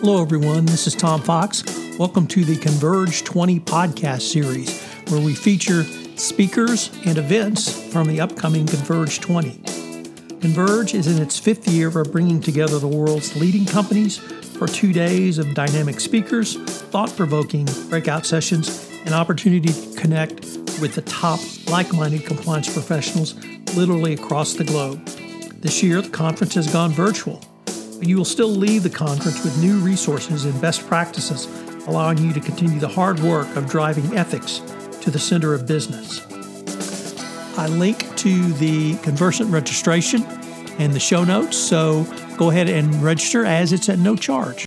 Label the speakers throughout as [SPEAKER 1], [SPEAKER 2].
[SPEAKER 1] Hello, everyone. This is Tom Fox. Welcome to the Converge 20 podcast series, where we feature speakers and events from the upcoming Converge 20. Converge is in its fifth year of bringing together the world's leading companies for two days of dynamic speakers, thought provoking breakout sessions, and opportunity to connect with the top like minded compliance professionals literally across the globe. This year, the conference has gone virtual but you will still leave the conference with new resources and best practices, allowing you to continue the hard work of driving ethics to the center of business. I link to the conversant registration and the show notes, so go ahead and register as it's at no charge.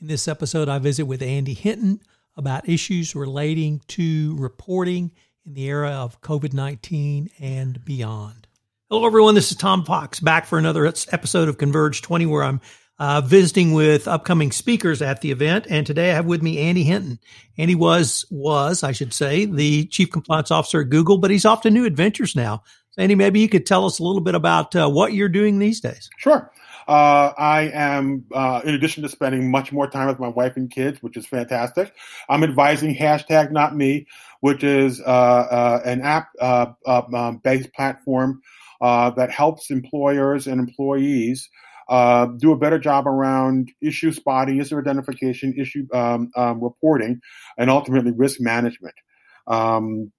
[SPEAKER 1] In this episode, I visit with Andy Hinton about issues relating to reporting in the era of COVID 19 and beyond. Hello, everyone. This is Tom Fox back for another episode of Converge 20, where I'm uh, visiting with upcoming speakers at the event. And today I have with me Andy Hinton. Andy was, was, I should say, the chief compliance officer at Google, but he's off to new adventures now. Andy, maybe you could tell us a little bit about uh, what you're doing these days.
[SPEAKER 2] Sure. Uh, I am, uh, in addition to spending much more time with my wife and kids, which is fantastic, I'm advising hashtag not me, which is uh, uh, an app um, based platform uh, that helps employers and employees uh, do a better job around issue spotting, issue identification, issue um, um, reporting, and ultimately risk management. Um,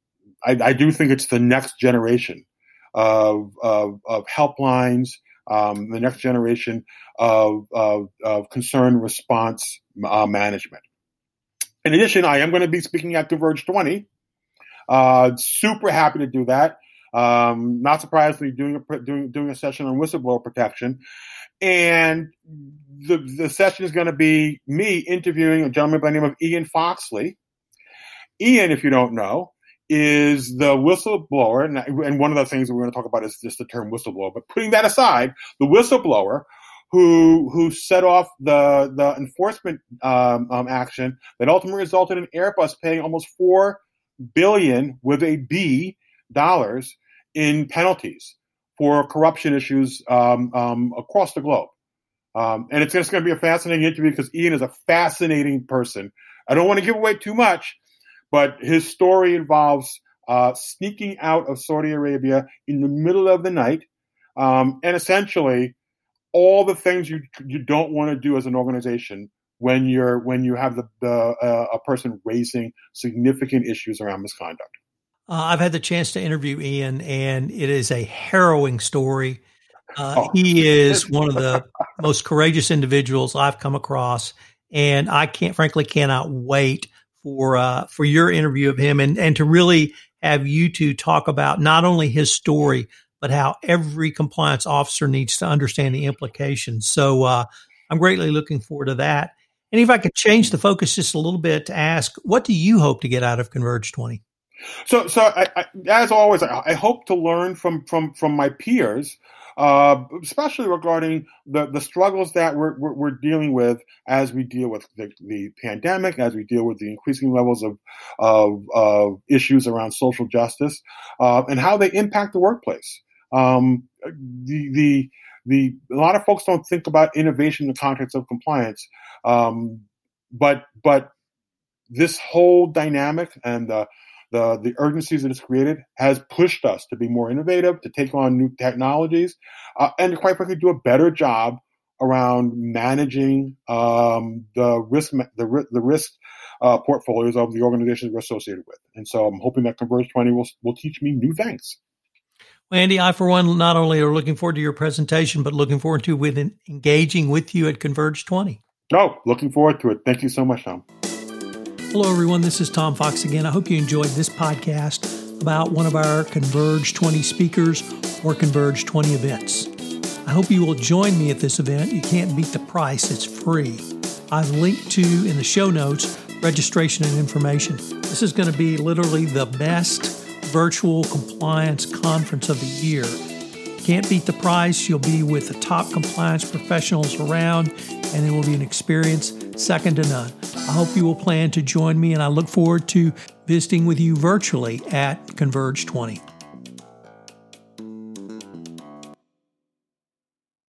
[SPEAKER 2] I, I, do think it's the next generation of, of, of helplines, um, the next generation of, of, of concern response uh, management. In addition, I am going to be speaking at Converge 20. Uh, super happy to do that. Um, not surprisingly, doing a doing doing a session on whistleblower protection, and the the session is going to be me interviewing a gentleman by the name of Ian Foxley. Ian, if you don't know, is the whistleblower, and, one of the things that we're going to talk about is just the term whistleblower. But putting that aside, the whistleblower who who set off the the enforcement um, um, action that ultimately resulted in Airbus paying almost four billion with a B dollars in penalties for corruption issues um, um, across the globe. Um, and it's just going to be a fascinating interview because Ian is a fascinating person. I don't want to give away too much, but his story involves uh, sneaking out of Saudi Arabia in the middle of the night, um, and essentially all the things you you don't want to do as an organization when you're when you have the, the uh, a person raising significant issues around misconduct.
[SPEAKER 1] Uh, I've had the chance to interview Ian, and it is a harrowing story. Uh, oh. He is one of the most courageous individuals I've come across, and I can't, frankly, cannot wait for uh, for your interview of him and and to really have you two talk about not only his story but how every compliance officer needs to understand the implications. So uh, I'm greatly looking forward to that. And if I could change the focus just a little bit to ask, what do you hope to get out of Converge 20?
[SPEAKER 2] So, so I, I, as always, I, I, hope to learn from from from my peers, uh, especially regarding the the struggles that we're, we're, we're dealing with as we deal with the, the, pandemic, as we deal with the increasing levels of of, of issues around social justice, uh, and how they impact the workplace. Um, the the the a lot of folks don't think about innovation in the context of compliance, um, but but this whole dynamic and the the, the urgencies that it's created has pushed us to be more innovative, to take on new technologies, uh, and quite frankly, do a better job around managing um, the risk the, the risk uh, portfolios of the organizations we're associated with. And so I'm hoping that Converge 20 will, will teach me new things.
[SPEAKER 1] Well, Andy, I, for one, not only are looking forward to your presentation, but looking forward to with engaging with you at Converge 20.
[SPEAKER 2] Oh, looking forward to it. Thank you so much, Tom.
[SPEAKER 1] Hello, everyone. This is Tom Fox again. I hope you enjoyed this podcast about one of our Converge 20 speakers or Converge 20 events. I hope you will join me at this event. You can't beat the price, it's free. I've linked to in the show notes registration and information. This is going to be literally the best virtual compliance conference of the year. Can't beat the price. You'll be with the top compliance professionals around, and it will be an experience second to none. I hope you will plan to join me, and I look forward to visiting with you virtually at Converge 20.